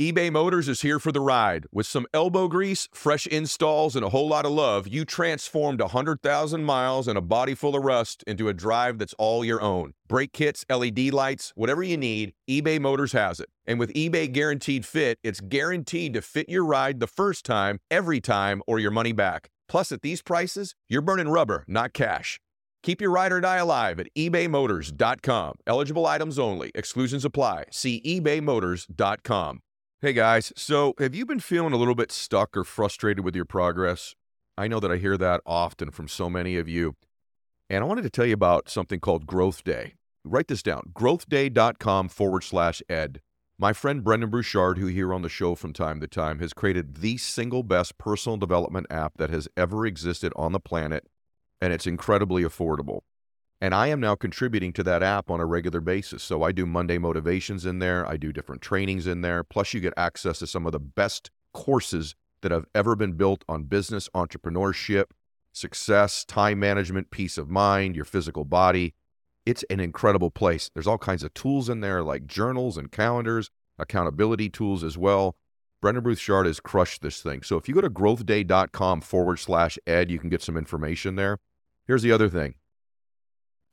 eBay Motors is here for the ride. With some elbow grease, fresh installs, and a whole lot of love, you transformed 100,000 miles and a body full of rust into a drive that's all your own. Brake kits, LED lights, whatever you need, eBay Motors has it. And with eBay Guaranteed Fit, it's guaranteed to fit your ride the first time, every time, or your money back. Plus, at these prices, you're burning rubber, not cash. Keep your ride or die alive at ebaymotors.com. Eligible items only. Exclusions apply. See ebaymotors.com. Hey guys, so have you been feeling a little bit stuck or frustrated with your progress? I know that I hear that often from so many of you. And I wanted to tell you about something called Growth Day. Write this down growthday.com forward slash ed. My friend Brendon Burchard, who here on the show from time to time, has created the single best personal development app that has ever existed on the planet, and it's incredibly affordable. And I am now contributing to that app on a regular basis. So I do Monday motivations in there, I do different trainings in there. Plus, you get access to some of the best courses that have ever been built on business, entrepreneurship, success, time management, peace of mind, your physical body. It's an incredible place. There's all kinds of tools in there like journals and calendars, accountability tools as well. Brendon Burchard has crushed this thing. So if you go to growthday.com forward slash ed, you can get some information there. Here's the other thing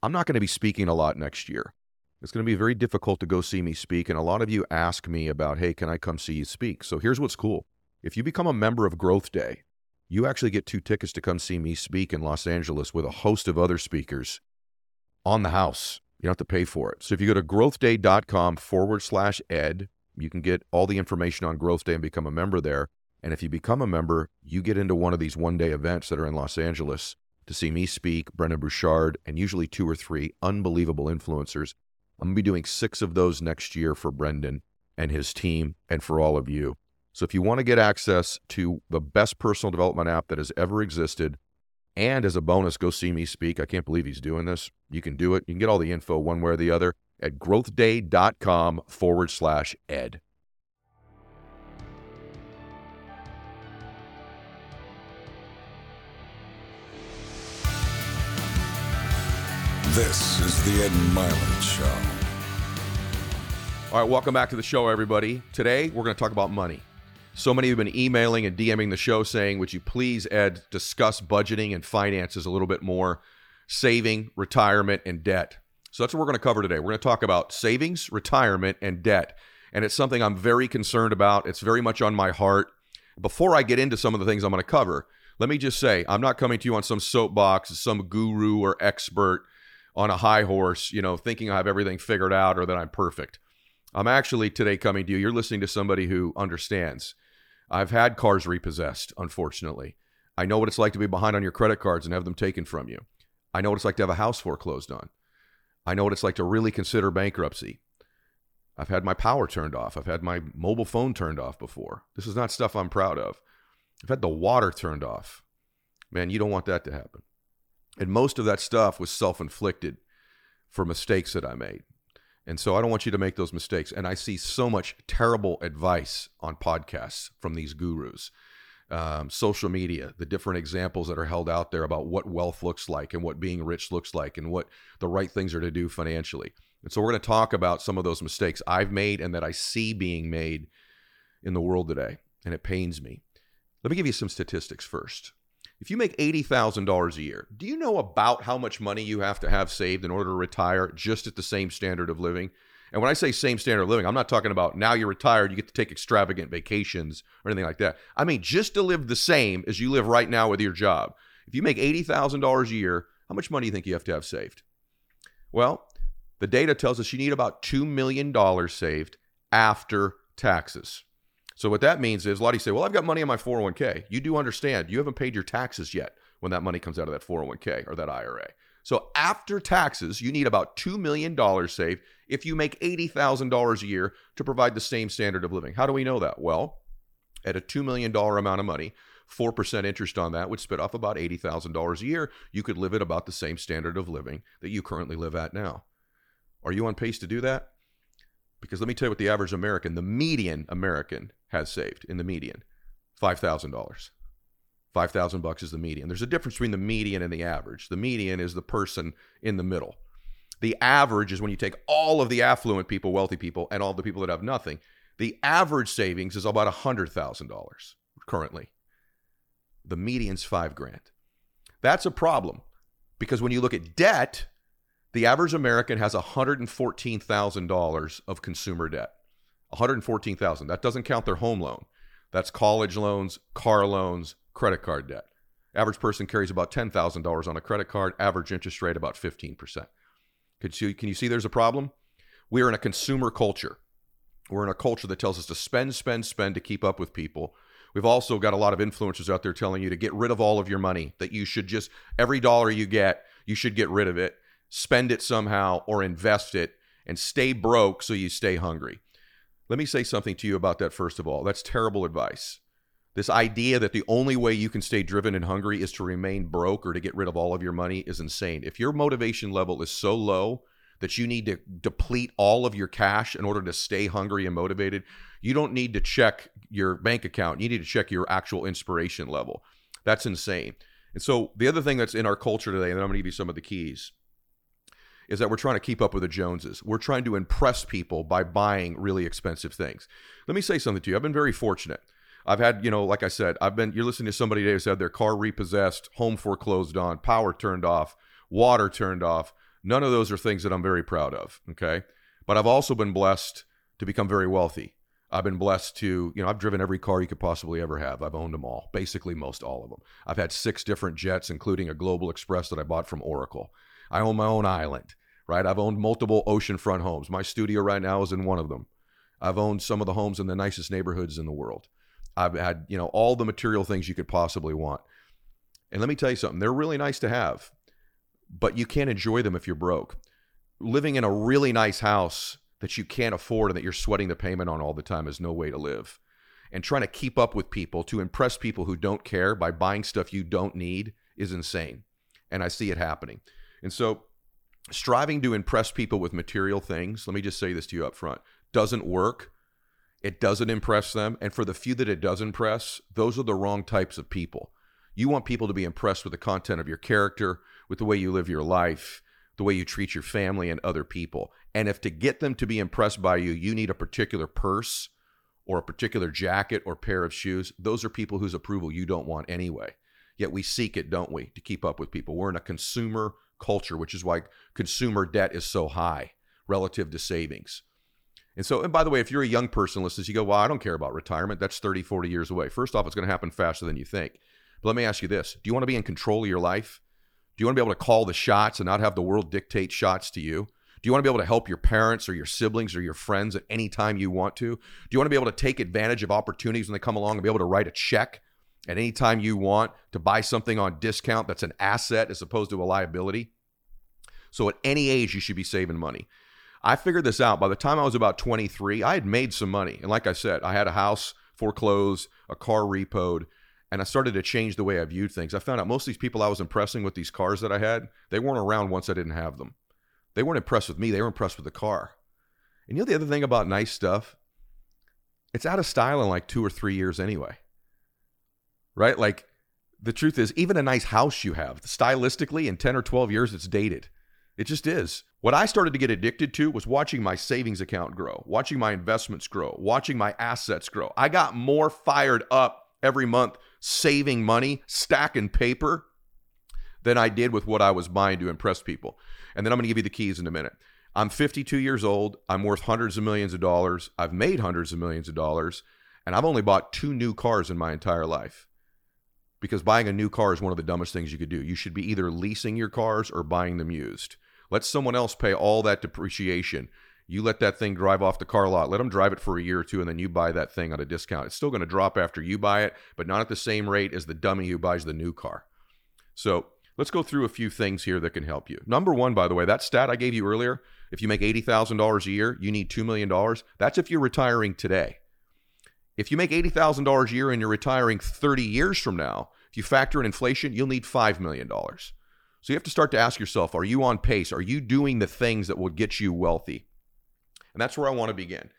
I'm not going to be speaking a lot next year. It's going to be very difficult to go see me speak. And a lot of you ask me about, hey, can I come see you speak? So here's what's cool. If you become a member of Growth Day, you actually get two tickets to come see me speak in Los Angeles with a host of other speakers on the house. You don't have to pay for it. So if you go to growthday.com forward slash ed, you can get all the information on Growth Day and become a member there. And if you become a member, you get into one of these one day events that are in Los Angeles to see me speak, Brendon Burchard, and usually two or three unbelievable influencers. I'm going to be doing six of those next year for Brendon and his team and for all of you. So if you want to get access to the best personal development app that has ever existed, and as a bonus, go see me speak. I can't believe he's doing this. You can do it. You can get all the info one way or the other at growthday.com forward slash ed. This is the Ed Mylett Show. All right, welcome back to the show, everybody. Today, we're going to talk about money. So many have been emailing and DMing the show saying, Would you please, Ed, discuss budgeting and finances a little bit more, saving, retirement, and debt? So that's what we're going to cover today. We're going to talk about savings, retirement, and debt. And it's something I'm very concerned about. It's very much on my heart. Before I get into some of the things I'm going to cover, let me just say I'm not coming to you on some soapbox, some guru or expert on a high horse, you know, thinking I have everything figured out or that I'm perfect. I'm actually today coming to you. You're listening to somebody who understands. I've had cars repossessed, unfortunately. I know what it's like to be behind on your credit cards and have them taken from you. I know what it's like to have a house foreclosed on. I know what it's like to really consider bankruptcy. I've had my power turned off. I've had my mobile phone turned off before. This is not stuff I'm proud of. I've had the water turned off. Man, you don't want that to happen. And most of that stuff was self inflicted for mistakes that I made. And so I don't want you to make those mistakes. And I see so much terrible advice on podcasts from these gurus, um, social media, the different examples that are held out there about what wealth looks like and what being rich looks like and what the right things are to do financially. And so we're going to talk about some of those mistakes I've made and that I see being made in the world today. And it pains me. Let me give you some statistics first. If you make $80,000 a year, do you know about how much money you have to have saved in order to retire just at the same standard of living? And when I say same standard of living, I'm not talking about now you're retired, you get to take extravagant vacations or anything like that. I mean, just to live the same as you live right now with your job. If you make $80,000 a year, how much money do you think you have to have saved? Well, the data tells us you need about $2 million saved after taxes. So what that means is a lot of you say, well, I've got money in my 401k. You do understand you haven't paid your taxes yet when that money comes out of that 401k or that IRA. So after taxes, you need about $2 million saved if you make $80,000 a year to provide the same standard of living. How do we know that? Well, at a $2 million amount of money, 4% interest on that would spit off about $80,000 a year. You could live at about the same standard of living that you currently live at now. Are you on pace to do that? Because let me tell you what the average American, the median American, has saved in the median $5,000. 5,000 bucks is the median. There's a difference between the median and the average. The median is the person in the middle. The average is when you take all of the affluent people, wealthy people, and all the people that have nothing. The average savings is about $100,000 currently. The median's five grand. That's a problem because when you look at debt, the average American has $114,000 of consumer debt. $114,000. That doesn't count their home loan. That's college loans, car loans, credit card debt. Average person carries about $10,000 on a credit card, average interest rate about 15%. Could you, can you see there's a problem? We are in a consumer culture. We're in a culture that tells us to spend, spend, spend to keep up with people. We've also got a lot of influencers out there telling you to get rid of all of your money, that you should just, every dollar you get, you should get rid of it, spend it somehow, or invest it, and stay broke so you stay hungry. Let me say something to you about that, first of all. That's terrible advice. This idea that the only way you can stay driven and hungry is to remain broke or to get rid of all of your money is insane. If your motivation level is so low that you need to deplete all of your cash in order to stay hungry and motivated, you don't need to check your bank account. You need to check your actual inspiration level. That's insane. And so, the other thing that's in our culture today, and I'm going to give you some of the keys, is that we're trying to keep up with the Joneses. We're trying to impress people by buying really expensive things. Let me say something to you. I've been very fortunate. I've had, you know, like I said, I've been, you're listening to somebody today who's had their car repossessed, home foreclosed on, power turned off, water turned off. None of those are things that I'm very proud of. Okay. But I've also been blessed to become very wealthy. I've been blessed to, you know, I've driven every car you could possibly ever have. I've owned them all, basically most all of them. I've had six different jets, including a Global Express that I bought from Oracle. I own my own island, right? I've owned multiple oceanfront homes. My studio right now is in one of them. I've owned some of the homes in the nicest neighborhoods in the world. I've had, you know, all the material things you could possibly want. And let me tell you something, they're really nice to have, but you can't enjoy them if you're broke. Living in a really nice house that you can't afford and that you're sweating the payment on all the time is no way to live. And trying to keep up with people to impress people who don't care by buying stuff you don't need is insane. And I see it happening. And so, striving to impress people with material things, let me just say this to you up front, doesn't work. It doesn't impress them. And for the few that it does impress, those are the wrong types of people. You want people to be impressed with the content of your character, with the way you live your life, the way you treat your family and other people. And if to get them to be impressed by you, you need a particular purse or a particular jacket or pair of shoes, those are people whose approval you don't want anyway. Yet we seek it, don't we, to keep up with people. We're in a consumer culture, which is why consumer debt is so high relative to savings. And so, and by the way, if you're a young person listening, you go, well, I don't care about retirement. That's 30, 40 years away. First off, it's going to happen faster than you think. But let me ask you this Do you want to be in control of your life? Do you want to be able to call the shots and not have the world dictate shots to you? Do you want to be able to help your parents or your siblings or your friends at any time you want to? Do you want to be able to take advantage of opportunities when they come along and be able to write a check at any time you want to buy something on discount that's an asset as opposed to a liability? So at any age, you should be saving money. I figured this out. By the time I was about 23, I had made some money. And like I said, I had a house foreclosed, a car repoed, and I started to change the way I viewed things. I found out most of these people I was impressing with these cars that I had, they weren't around once I didn't have them. They weren't impressed with me, they were impressed with the car. And you know the other thing about nice stuff? It's out of style in like two or three years anyway. Right? Like the truth is, even a nice house you have, stylistically, in 10 or 12 years, it's dated. It just is. What I started to get addicted to was watching my savings account grow, watching my investments grow, watching my assets grow. I got more fired up every month saving money, stacking paper than I did with what I was buying to impress people. And then I'm going to give you the keys in a minute. I'm 52 years old. I'm worth hundreds of millions of dollars. I've made hundreds of millions of dollars. And I've only bought two new cars in my entire life. Because buying a new car is one of the dumbest things you could do. You should be either leasing your cars or buying them used. Let someone else pay all that depreciation. You let that thing drive off the car lot. Let them drive it for a year or two, and then you buy that thing at a discount. It's still going to drop after you buy it, but not at the same rate as the dummy who buys the new car. So let's go through a few things here that can help you. Number one, by the way, that stat I gave you earlier if you make $80,000 a year, you need $2 million. That's if you're retiring today. If you make $80,000 a year and you're retiring 30 years from now, if you factor in inflation, you'll need $5 million. So you have to start to ask yourself are you on pace? Are you doing the things that will get you wealthy? And that's where I want to begin.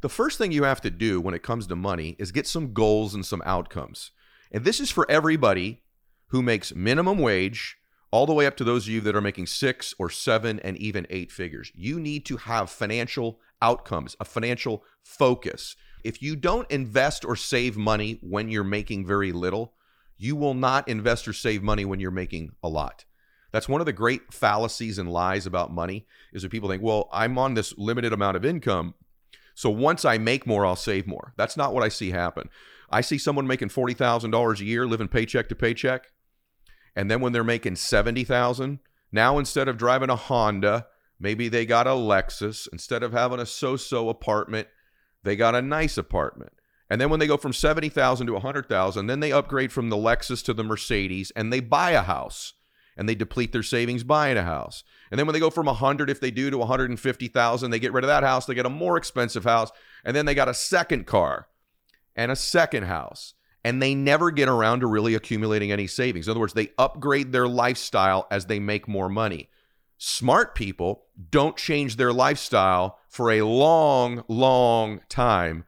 The first thing you have to do when it comes to money is get some goals and some outcomes. And this is for everybody who makes minimum wage, all the way up to those of you that are making six or seven and even eight figures. You need to have financial outcomes, a financial focus. If you don't invest or save money when you're making very little, you will not invest or save money when you're making a lot. That's one of the great fallacies and lies about money is that people think, well, I'm on this limited amount of income. So once I make more, I'll save more. That's not what I see happen. I see someone making $40,000 a year living paycheck to paycheck. And then when they're making 70,000, now instead of driving a Honda, maybe they got a Lexus. Instead of having a so-so apartment, they got a nice apartment. And then when they go from 70,000 to 100,000, then they upgrade from the Lexus to the Mercedes and they buy a house and they deplete their savings buying a house. And then when they go from 100 if they do to 150,000, they get rid of that house, they get a more expensive house, and then they got a second car and a second house. And they never get around to really accumulating any savings. In other words, they upgrade their lifestyle as they make more money. Smart people don't change their lifestyle for a long, long time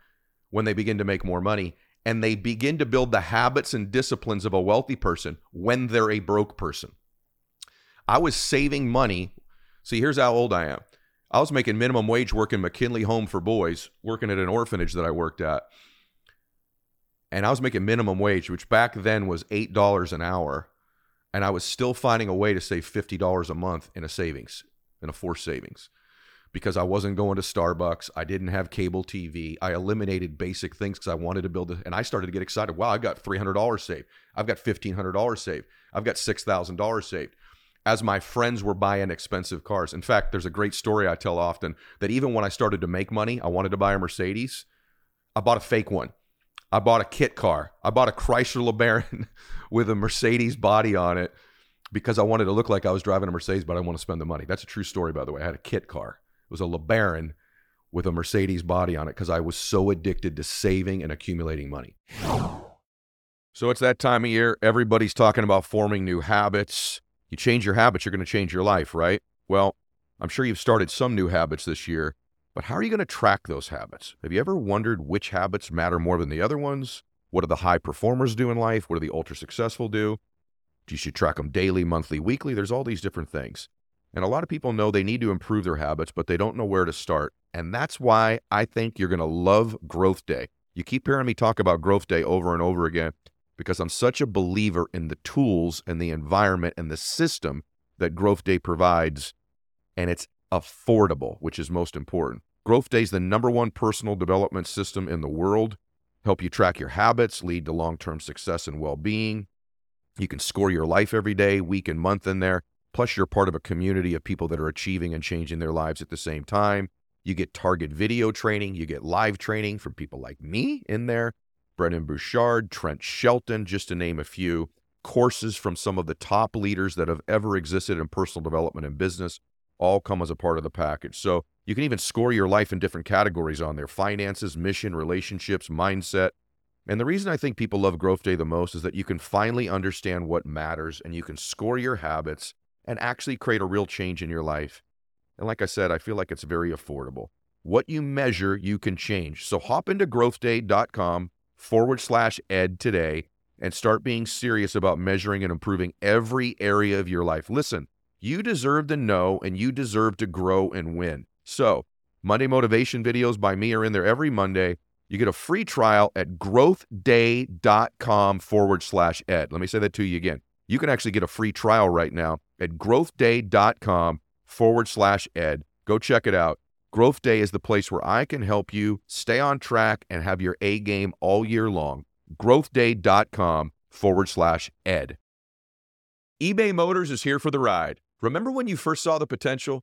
when they begin to make more money. And they begin to build the habits and disciplines of a wealthy person when they're a broke person. I was saving money. See, here's how old I am. I was making minimum wage working McKinley Home for Boys, working at an orphanage that I worked at. And I was making minimum wage, which back then was $8 an hour. And I was still finding a way to save $50 a month in a savings, in a forced savings, because I wasn't going to Starbucks. I didn't have cable TV. I eliminated basic things because I wanted to build it. And I started to get excited. Wow, I got $300 saved. I've got $1,500 saved. I've got $6,000 saved as my friends were buying expensive cars. In fact, there's a great story I tell often that even when I started to make money, I wanted to buy a Mercedes. I bought a fake one. I bought a kit car. I bought a Chrysler LeBaron with a Mercedes body on it because I wanted to look like I was driving a Mercedes, but I want to spend the money. That's a true story, by the way. I had a kit car. It was a LeBaron with a Mercedes body on it because I was so addicted to saving and accumulating money. So it's that time of year. Everybody's talking about forming new habits. You change your habits, you're going to change your life, right? Well, I'm sure you've started some new habits this year, but how are you going to track those habits? Have you ever wondered which habits matter more than the other ones? What do the high performers do in life? What do the ultra successful do? You should track them daily, monthly, weekly. There's all these different things. And a lot of people know they need to improve their habits, but they don't know where to start. And that's why I think you're going to love Growth Day. You keep hearing me talk about Growth Day over and over again because I'm such a believer in the tools and the environment and the system that Growth Day provides. And it's affordable, which is most important. Growth Day is the number one personal development system in the world. Help you track your habits, lead to long term success and well being. You can score your life every day, week, and month in there. Plus, you're part of a community of people that are achieving and changing their lives at the same time. You get target video training, you get live training from people like me in there. Brendon Burchard, Trent Shelton, just to name a few, courses from some of the top leaders that have ever existed in personal development and business all come as a part of the package. So you can even score your life in different categories on there finances, mission, relationships, mindset. And the reason I think people love Growth Day the most is that you can finally understand what matters and you can score your habits and actually create a real change in your life. And like I said, I feel like it's very affordable. What you measure, you can change. So hop into growthday.com forward slash ed today and start being serious about measuring and improving every area of your life. Listen, you deserve to know and you deserve to grow and win. So, Monday motivation videos by me are in there every Monday. You get a free trial at growthday.com forward slash ed. Let me say that to you again. You can actually get a free trial right now at growthday.com forward slash ed. Go check it out. Growth Day is the place where I can help you stay on track and have your A game all year long. Growthday.com forward slash ed. eBay Motors is here for the ride. Remember when you first saw the potential?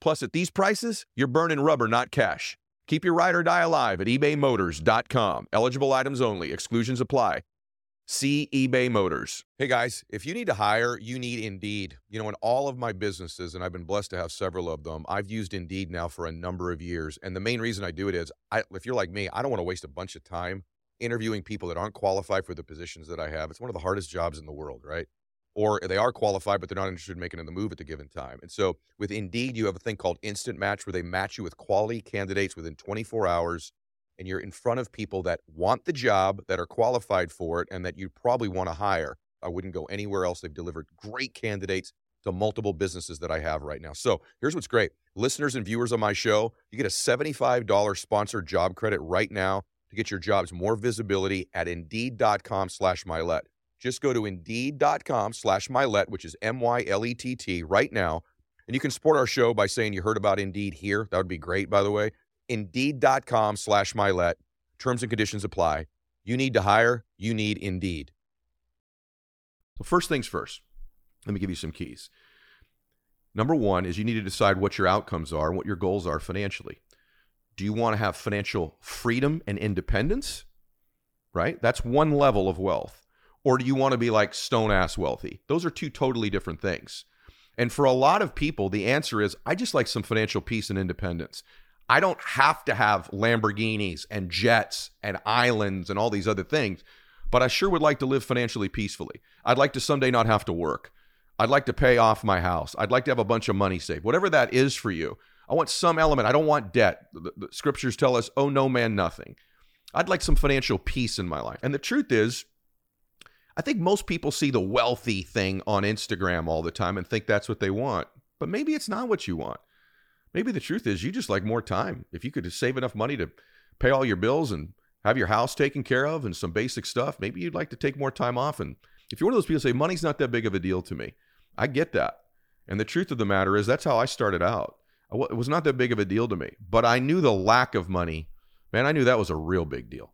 Plus, at these prices, you're burning rubber, not cash. Keep your ride or die alive at ebaymotors.com. Eligible items only, exclusions apply. See eBay Motors. Hey guys, if you need to hire, you need Indeed. You know, in all of my businesses, and I've been blessed to have several of them, I've used Indeed now for a number of years. And the main reason I do it is, I, if you're like me, I don't want to waste a bunch of time interviewing people that aren't qualified for the positions that I have. It's one of the hardest jobs in the world, right? Or they are qualified, but they're not interested in making the move at the given time. And so with Indeed, you have a thing called Instant Match where they match you with quality candidates within 24 hours and you're in front of people that want the job, that are qualified for it, and that you probably want to hire. I wouldn't go anywhere else. They've delivered great candidates to multiple businesses that I have right now. So here's what's great listeners and viewers on my show, you get a $75 sponsored job credit right now to get your jobs more visibility at indeed.com slash Mylett. Just go to indeed.com slash Mylett, which is M Y L E T T, right now. And you can support our show by saying you heard about Indeed here. That would be great, by the way. Indeed.com slash Mylett. Terms and conditions apply. You need to hire, you need Indeed. So, first things first, let me give you some keys. Number one is you need to decide what your outcomes are and what your goals are financially. Do you want to have financial freedom and independence? Right? That's one level of wealth. Or do you want to be like stone ass wealthy? Those are two totally different things. And for a lot of people, the answer is I just like some financial peace and independence. I don't have to have Lamborghinis and jets and islands and all these other things, but I sure would like to live financially peacefully. I'd like to someday not have to work. I'd like to pay off my house. I'd like to have a bunch of money saved. Whatever that is for you, I want some element. I don't want debt. The, the scriptures tell us, oh, no man, nothing. I'd like some financial peace in my life. And the truth is, I think most people see the wealthy thing on Instagram all the time and think that's what they want. But maybe it's not what you want. Maybe the truth is you just like more time. If you could just save enough money to pay all your bills and have your house taken care of and some basic stuff, maybe you'd like to take more time off. And if you're one of those people say money's not that big of a deal to me, I get that. And the truth of the matter is that's how I started out. It was not that big of a deal to me, but I knew the lack of money. Man, I knew that was a real big deal.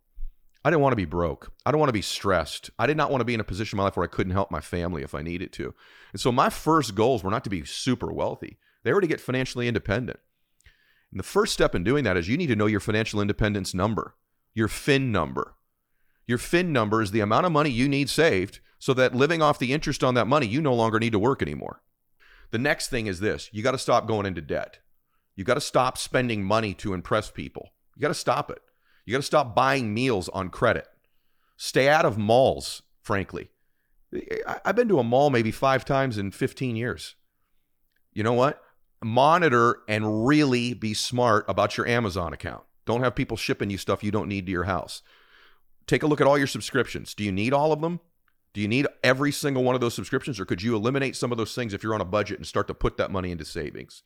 I didn't want to be broke. I don't want to be stressed. I did not want to be in a position in my life where I couldn't help my family if I needed to. And so my first goals were not to be super wealthy. They were to get financially independent. And the first step in doing that is you need to know your financial independence number, your FIN number. Your FIN number is the amount of money you need saved so that living off the interest on that money, you no longer need to work anymore. The next thing is this you got to stop going into debt. You got to stop spending money to impress people. You got to stop it. You got to stop buying meals on credit. Stay out of malls, frankly. I've been to a mall maybe five times in 15 years you know what? Monitor and really be smart about your Amazon account. Don't have people shipping you stuff you don't need to your house. Take a look at all your subscriptions. Do you need all of them? Do you need every single one of those subscriptions, or could you eliminate some of those things if you're on a budget and start to put that money into savings?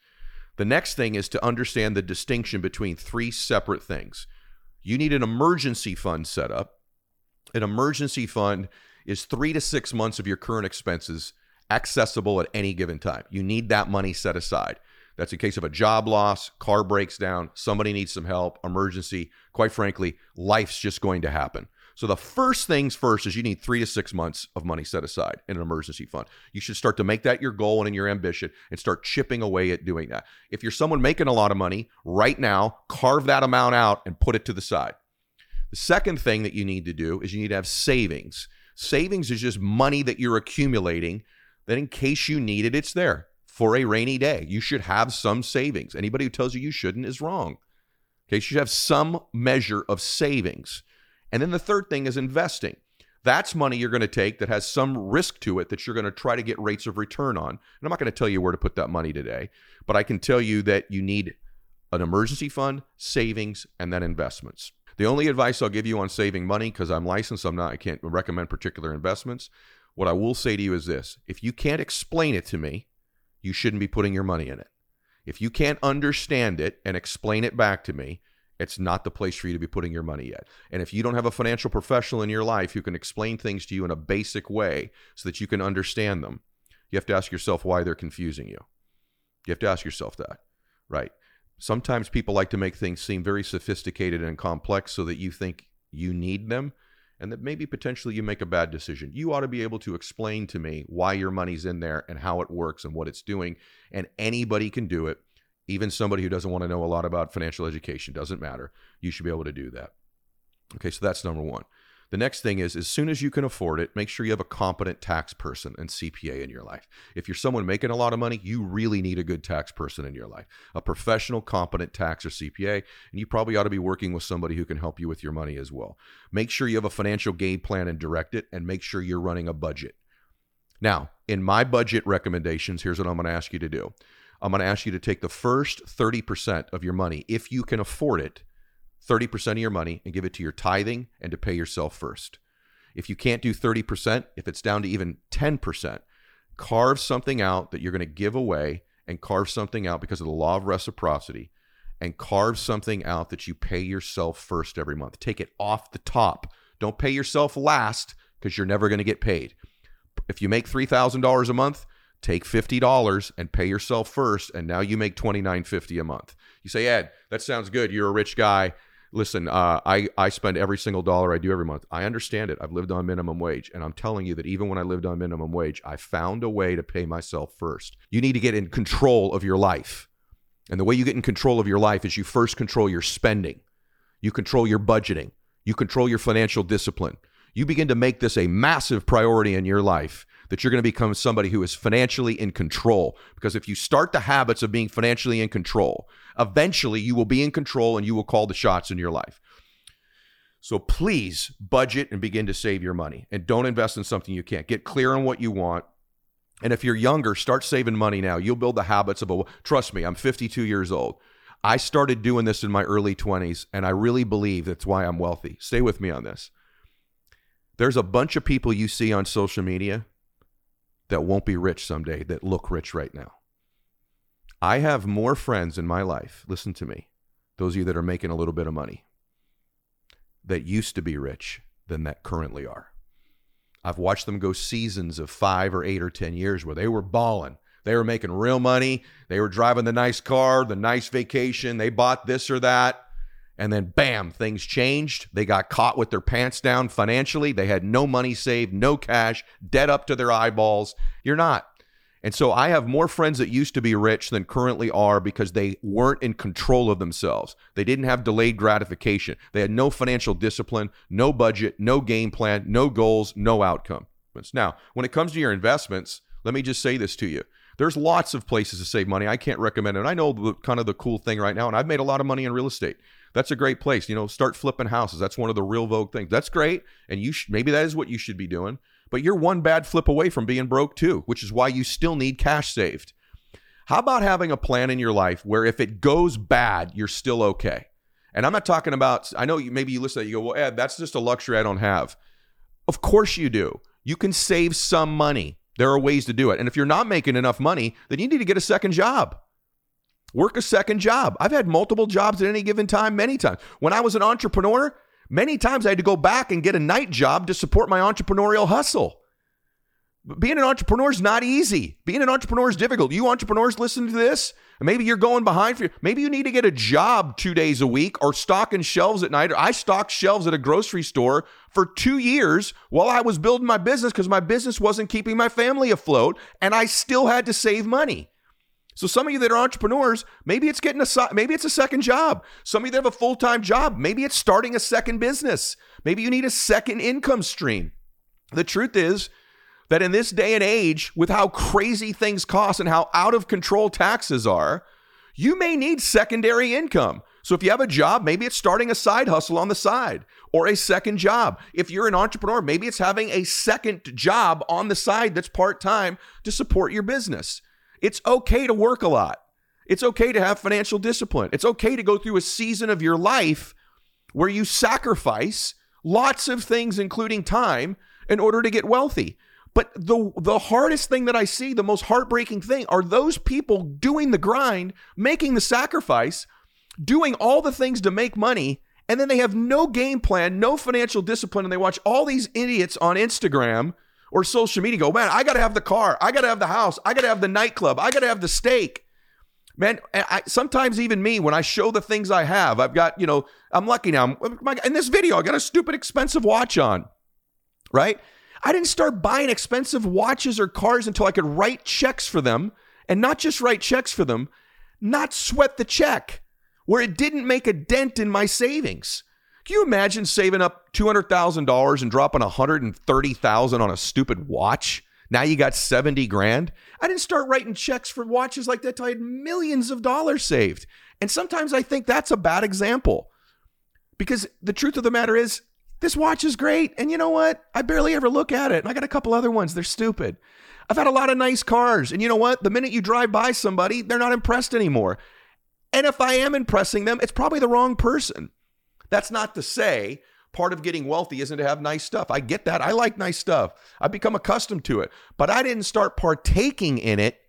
The next thing is to understand the distinction between three separate things. You need an emergency fund set up. An emergency fund is three to six months of your current expenses accessible at any given time. You need that money set aside. That's in case of a job loss, car breaks down, somebody needs some help, emergency. Quite frankly, life's just going to happen. So the first things first is you need three to six months of money set aside in an emergency fund. You should start to make that your goal and in your ambition and start chipping away at doing that. If you're someone making a lot of money right now, carve that amount out and put it to the side. The second thing that you need to do is you need to have savings. Savings is just money that you're accumulating that in case you need it, it's there for a rainy day. You should have some savings. Anybody who tells you you shouldn't is wrong. Okay, you should have some measure of savings. And then the third thing is investing. That's money you're going to take that has some risk to it that you're going to try to get rates of return on. And I'm not going to tell you where to put that money today, but I can tell you that you need an emergency fund, savings, and then investments. The only advice I'll give you on saving money, because I'm licensed, I'm not, I can't recommend particular investments, what I will say to you is this if you can't explain it to me, you shouldn't be putting your money in it. If you can't understand it and explain it back to me, it's not the place for you to be putting your money yet. And if you don't have a financial professional in your life who can explain things to you in a basic way so that you can understand them, you have to ask yourself why they're confusing you. You have to ask yourself that, right? Sometimes people like to make things seem very sophisticated and complex so that you think you need them and that maybe potentially you make a bad decision. You ought to be able to explain to me why your money's in there and how it works and what it's doing. And anybody can do it, even somebody who doesn't want to know a lot about financial education, doesn't matter. You should be able to do that. Okay, so that's number one. The next thing is, as soon as you can afford it, make sure you have a competent tax person and CPA in your life. If you're someone making a lot of money, you really need a good tax person in your life, a professional, competent tax or CPA. And you probably ought to be working with somebody who can help you with your money as well. Make sure you have a financial game plan and direct it, and make sure you're running a budget. Now, in my budget recommendations, here's what I'm going to ask you to do I'm going to ask you to take the first 30% of your money, if you can afford it 30% of your money and give it to your tithing and to pay yourself first. If you can't do 30%, if it's down to even 10%, carve something out that you're going to give away and carve something out because of the law of reciprocity and carve something out that you pay yourself first every month. Take it off the top. Don't pay yourself last because you're never going to get paid. If you make $3,000 a month, take $50 and pay yourself first and now you make $29.50 a month. You say, "Ed, that sounds good. You're a rich guy listen, uh, I, I spend every single dollar I do every month. I understand it. I've lived on minimum wage. And I'm telling you that even when I lived on minimum wage, I found a way to pay myself first. You need to get in control of your life. And the way you get in control of your life is you first control your spending, you control your budgeting, you control your financial discipline. You begin to make this a massive priority in your life that you're going to become somebody who is financially in control. Because if you start the habits of being financially in control, eventually you will be in control and you will call the shots in your life. So please budget and begin to save your money and don't invest in something you can't. Get clear on what you want. And if you're younger, start saving money now. You'll build the habits of a trust me, I'm 52 years old. I started doing this in my early 20s and I really believe that's why I'm wealthy. Stay with me on this. There's a bunch of people you see on social media that won't be rich someday that look rich right now. I have more friends in my life, listen to me, those of you that are making a little bit of money, that used to be rich than that currently are. I've watched them go seasons of five or eight or 10 years where they were balling. They were making real money. They were driving the nice car, the nice vacation. They bought this or that. And then, bam, things changed. They got caught with their pants down financially. They had no money saved, no cash, debt up to their eyeballs. You're not. And so I have more friends that used to be rich than currently are because they weren't in control of themselves. They didn't have delayed gratification. They had no financial discipline, no budget, no game plan, no goals, no outcome. Now, when it comes to your investments, let me just say this to you. There's lots of places to save money. I can't recommend it. I know the, kind of the cool thing right now, and I've made a lot of money in real estate. That's a great place. You know, start flipping houses. That's one of the real vogue things. That's great, and you maybe that is what you should be doing. But you're one bad flip away from being broke too, which is why you still need cash saved. How about having a plan in your life where if it goes bad, you're still okay? And I'm not talking about. I know you, maybe you listen to that. You go, well, Ed, that's just a luxury I don't have. Of course you do. You can save some money. There are ways to do it. And if you're not making enough money, then you need to get a second job. Work a second job. I've had multiple jobs at any given time, many times. When I was an entrepreneur, many times I had to go back and get a night job to support my entrepreneurial hustle. Being an entrepreneur is not easy. Being an entrepreneur is difficult. You entrepreneurs listen to this. Maybe you're going behind for you. Maybe you need to get a job two days a week or stocking shelves at night. I stocked shelves at a grocery store for two years while I was building my business because my business wasn't keeping my family afloat and I still had to save money. So some of you that are entrepreneurs, maybe it's getting a maybe it's a second job. Some of you that have a full-time job, maybe it's starting a second business. Maybe you need a second income stream. The truth is that in this day and age with how crazy things cost and how out of control taxes are, you may need secondary income. So if you have a job, maybe it's starting a side hustle on the side or a second job. If you're an entrepreneur, maybe it's having a second job on the side that's part-time to support your business. It's okay to work a lot. It's okay to have financial discipline. It's okay to go through a season of your life where you sacrifice lots of things, including time, in order to get wealthy. But the the hardest thing that I see, the most heartbreaking thing, are those people doing the grind, making the sacrifice, doing all the things to make money, and then they have no game plan, no financial discipline, and they watch all these idiots on Instagram or social media go, man, I got to have the car. I got to have the house. I got to have the nightclub. I got to have the steak. Man, I, sometimes even me, when I show the things I have, I've got, you know, I'm lucky now. Oh in this video, I got a stupid expensive watch on, right? I didn't start buying expensive watches or cars until I could write checks for them and not just write checks for them, not sweat the check where it didn't make a dent in my savings. Can you imagine saving up $200,000 and dropping 130,000 on a stupid watch? Now you got 70 grand. I didn't start writing checks for watches like that till I had millions of dollars saved. And sometimes I think that's a bad example. Because the truth of the matter is, this watch is great. And you know what? I barely ever look at it. And I got a couple other ones. They're stupid. I've had a lot of nice cars. And you know what? The minute you drive by somebody, they're not impressed anymore. And if I am impressing them, it's probably the wrong person. That's not to say part of getting wealthy isn't to have nice stuff. I get that. I like nice stuff. I've become accustomed to it. But I didn't start partaking in it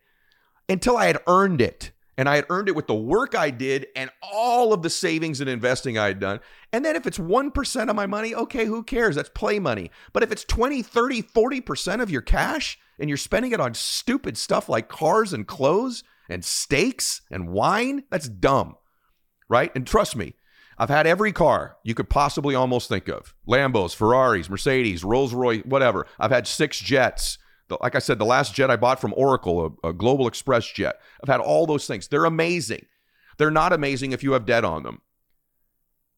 until I had earned it. And I had earned it with the work I did and all of the savings and investing I had done. And then if it's 1% of my money, okay, who cares? That's play money. But if it's 20, 30, 40% of your cash and you're spending it on stupid stuff like cars and clothes and steaks and wine, that's dumb. Right? And trust me, I've had every car you could possibly almost think of Lambos, Ferraris, Mercedes, Rolls Royce, whatever. I've had six jets. Like I said, the last jet I bought from Oracle, a, a Global Express jet. I've had all those things. They're amazing. They're not amazing if you have debt on them.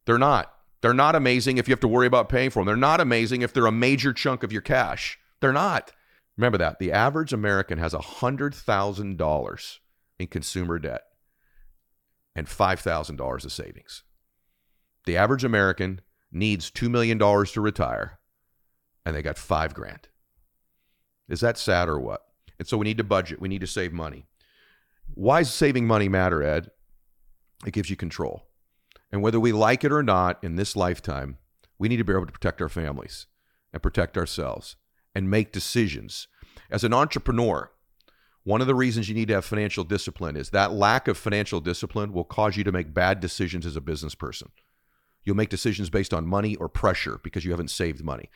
They're not. They're not amazing if you have to worry about paying for them. They're not amazing if they're a major chunk of your cash. They're not. Remember that. The average American has $100,000 in consumer debt and $5,000 of savings the average American needs $2 million to retire and they got five grand. Is that sad or what? And so we need to budget. We need to save money. Why does saving money matter, Ed? It gives you control. And whether we like it or not in this lifetime, we need to be able to protect our families and protect ourselves and make decisions. As an entrepreneur, one of the reasons you need to have financial discipline is that lack of financial discipline will cause you to make bad decisions as a business person. You'll make decisions based on money or pressure because you haven't saved money.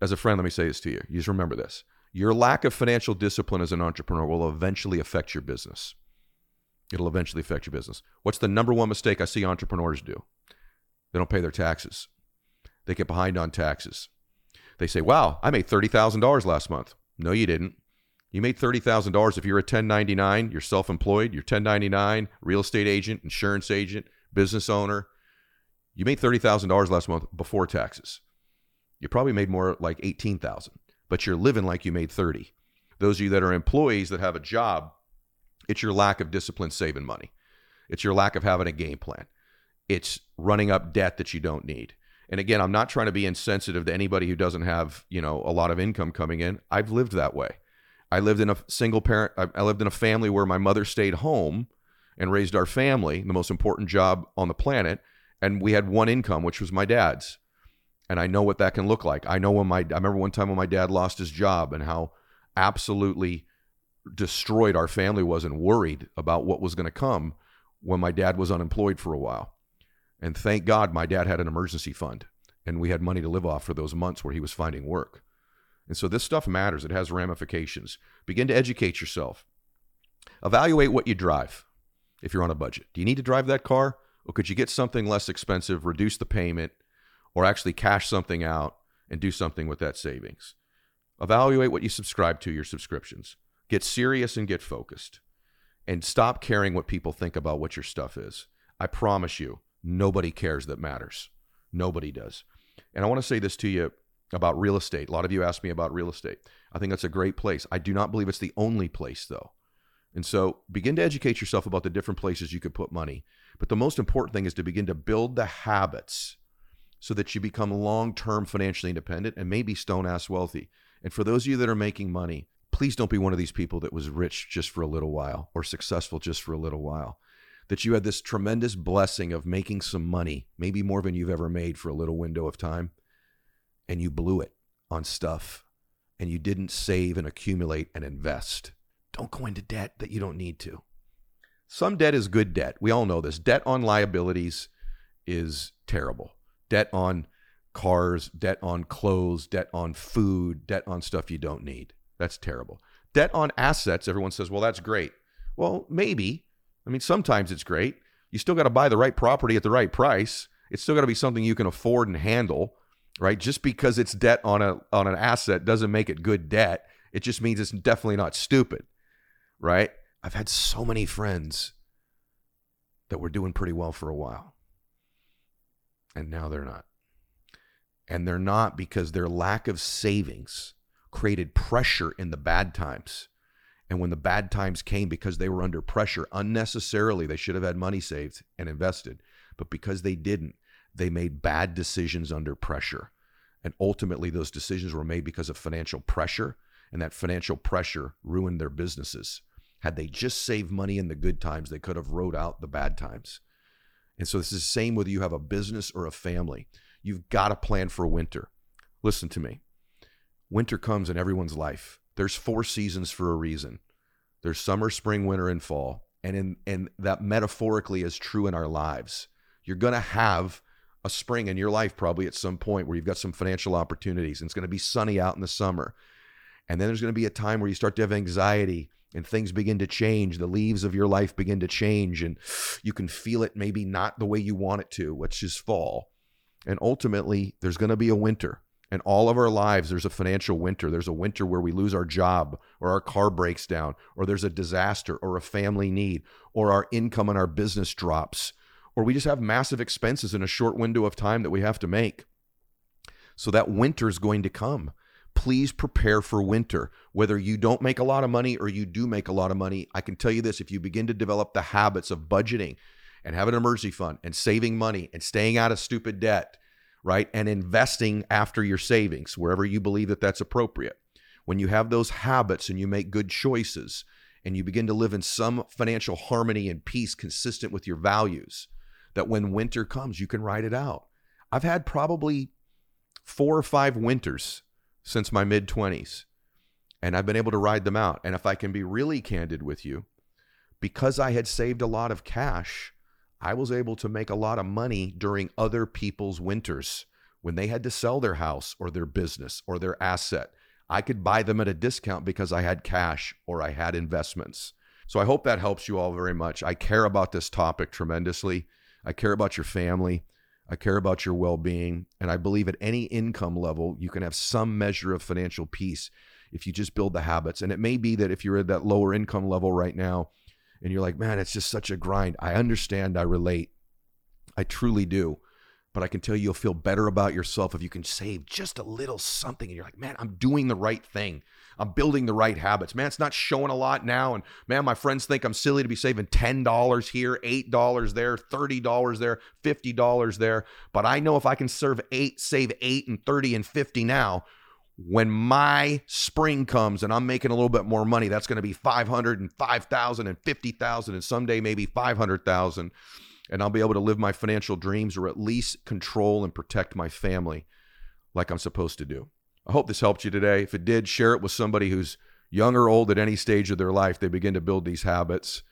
As a friend, let me say this to you. You just remember this. Your lack of financial discipline as an entrepreneur will eventually affect your business. It'll eventually affect your business. What's the number one mistake I see entrepreneurs do? They don't pay their taxes. They get behind on taxes. They say, wow, I made $30,000 last month. No, you didn't. You made $30,000 if you're a 1099, you're self employed, you're 1099, real estate agent, insurance agent, business owner, you made $30,000 last month before taxes. You probably made more like 18,000, but you're living like you made 30. Those of you that are employees that have a job, it's your lack of discipline saving money. It's your lack of having a game plan. It's running up debt that you don't need. And again, I'm not trying to be insensitive to anybody who doesn't have, you know, a lot of income coming in. I've lived that way. I lived in a single parent I lived in a family where my mother stayed home and raised our family, the most important job on the planet and we had one income, which was my dad's. And I know what that can look like. I know when my I remember one time when my dad lost his job and how absolutely destroyed our family was and worried about what was going to come when my dad was unemployed for a while. And thank God my dad had an emergency fund and we had money to live off for those months where he was finding work. And so this stuff matters. It has ramifications. Begin to educate yourself. Evaluate what you drive if you're on a budget. Do you need to drive that car? Could you get something less expensive, reduce the payment, or actually cash something out and do something with that savings? Evaluate what you subscribe to, your subscriptions. Get serious and get focused. And stop caring what people think about what your stuff is. I promise you, nobody cares that matters. Nobody does. And I want to say this to you about real estate. A lot of you ask me about real estate. I think that's a great place. I do not believe it's the only place, though. And so begin to educate yourself about the different places you could put money. But the most important thing is to begin to build the habits so that you become long term financially independent and maybe stone ass wealthy. And for those of you that are making money, please don't be one of these people that was rich just for a little while or successful just for a little while. That you had this tremendous blessing of making some money, maybe more than you've ever made for a little window of time, and you blew it on stuff and you didn't save and accumulate and invest. Don't go into debt that you don't need to. Some debt is good debt. We all know this. Debt on liabilities is terrible. Debt on cars, debt on clothes, debt on food, debt on stuff you don't need. That's terrible. Debt on assets, everyone says, well, that's great. Well, maybe. I mean, sometimes it's great. You still got to buy the right property at the right price. It's still got to be something you can afford and handle, right? Just because it's debt on a on an asset doesn't make it good debt. It just means it's definitely not stupid right? I've had so many friends that were doing pretty well for a while. And now they're not. And they're not because their lack of savings created pressure in the bad times. And when the bad times came, because they were under pressure unnecessarily, they should have had money saved and invested. But because they didn't, they made bad decisions under pressure. And ultimately, those decisions were made because of financial pressure, and that financial pressure ruined their businesses. Had they just saved money in the good times, they could have rode out the bad times. And so, this is the same whether you have a business or a family. You've got to plan for winter. Listen to me winter comes in everyone's life. There's four seasons for a reason there's summer, spring, winter, and fall. And, in, and that metaphorically is true in our lives. You're going to have a spring in your life probably at some point where you've got some financial opportunities and it's going to be sunny out in the summer. And then there's going to be a time where you start to have anxiety and things begin to change. The leaves of your life begin to change and you can feel it maybe not the way you want it to, which is fall. And ultimately, there's going to be a winter. And all of our lives, there's a financial winter. There's a winter where we lose our job, or our car breaks down, or there's a disaster, or a family need, or our income and our business drops or we just have massive expenses in a short window of time that we have to make. So that winter is going to come. Please prepare for winter. Whether you don't make a lot of money or you do make a lot of money, I can tell you this if you begin to develop the habits of budgeting and have an emergency fund and saving money and staying out of stupid debt, right? And investing after your savings, wherever you believe that that's appropriate. When you have those habits and you make good choices and you begin to live in some financial harmony and peace consistent with your values, that when winter comes, you can ride it out. I've had probably four or five winters since my mid 20s, and I've been able to ride them out. And if I can be really candid with you, because I had saved a lot of cash, I was able to make a lot of money during other people's winters when they had to sell their house or their business or their asset. I could buy them at a discount because I had cash or I had investments. So I hope that helps you all very much. I care about this topic tremendously. I care about your family. I care about your well being. And I believe at any income level, you can have some measure of financial peace if you just build the habits. And it may be that if you're at that lower income level right now and you're like, man, it's just such a grind. I understand. I relate. I truly do. But I can tell you, you'll feel better about yourself if you can save just a little something and you're like, man, I'm doing the right thing. I'm building the right habits. Man, it's not showing a lot now. And man, my friends think I'm silly to be saving $10 here, $8 there, $30 there, $50 there. But I know if I can serve eight, save eight and 30 and 50 now, when my spring comes and I'm making a little bit more money, that's going to be 500 and 5,000 and 50,000 and someday maybe 500,000 and I'll be able to live my financial dreams or at least control and protect my family like I'm supposed to do. I hope this helped you today. If it did, share it with somebody who's young or old at any stage of their life. They begin to build these habits.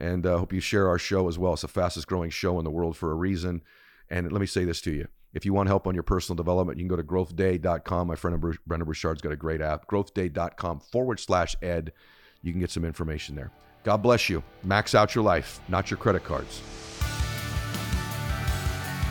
And I uh, hope you share our show as well. It's the fastest growing show in the world for a reason. And let me say this to you. If you want help on your personal development, you can go to growthday.com. My friend Brendon Burchard's got a great app, growthday.com forward slash ed. You can get some information there. God bless you. Max out your life, not your credit cards.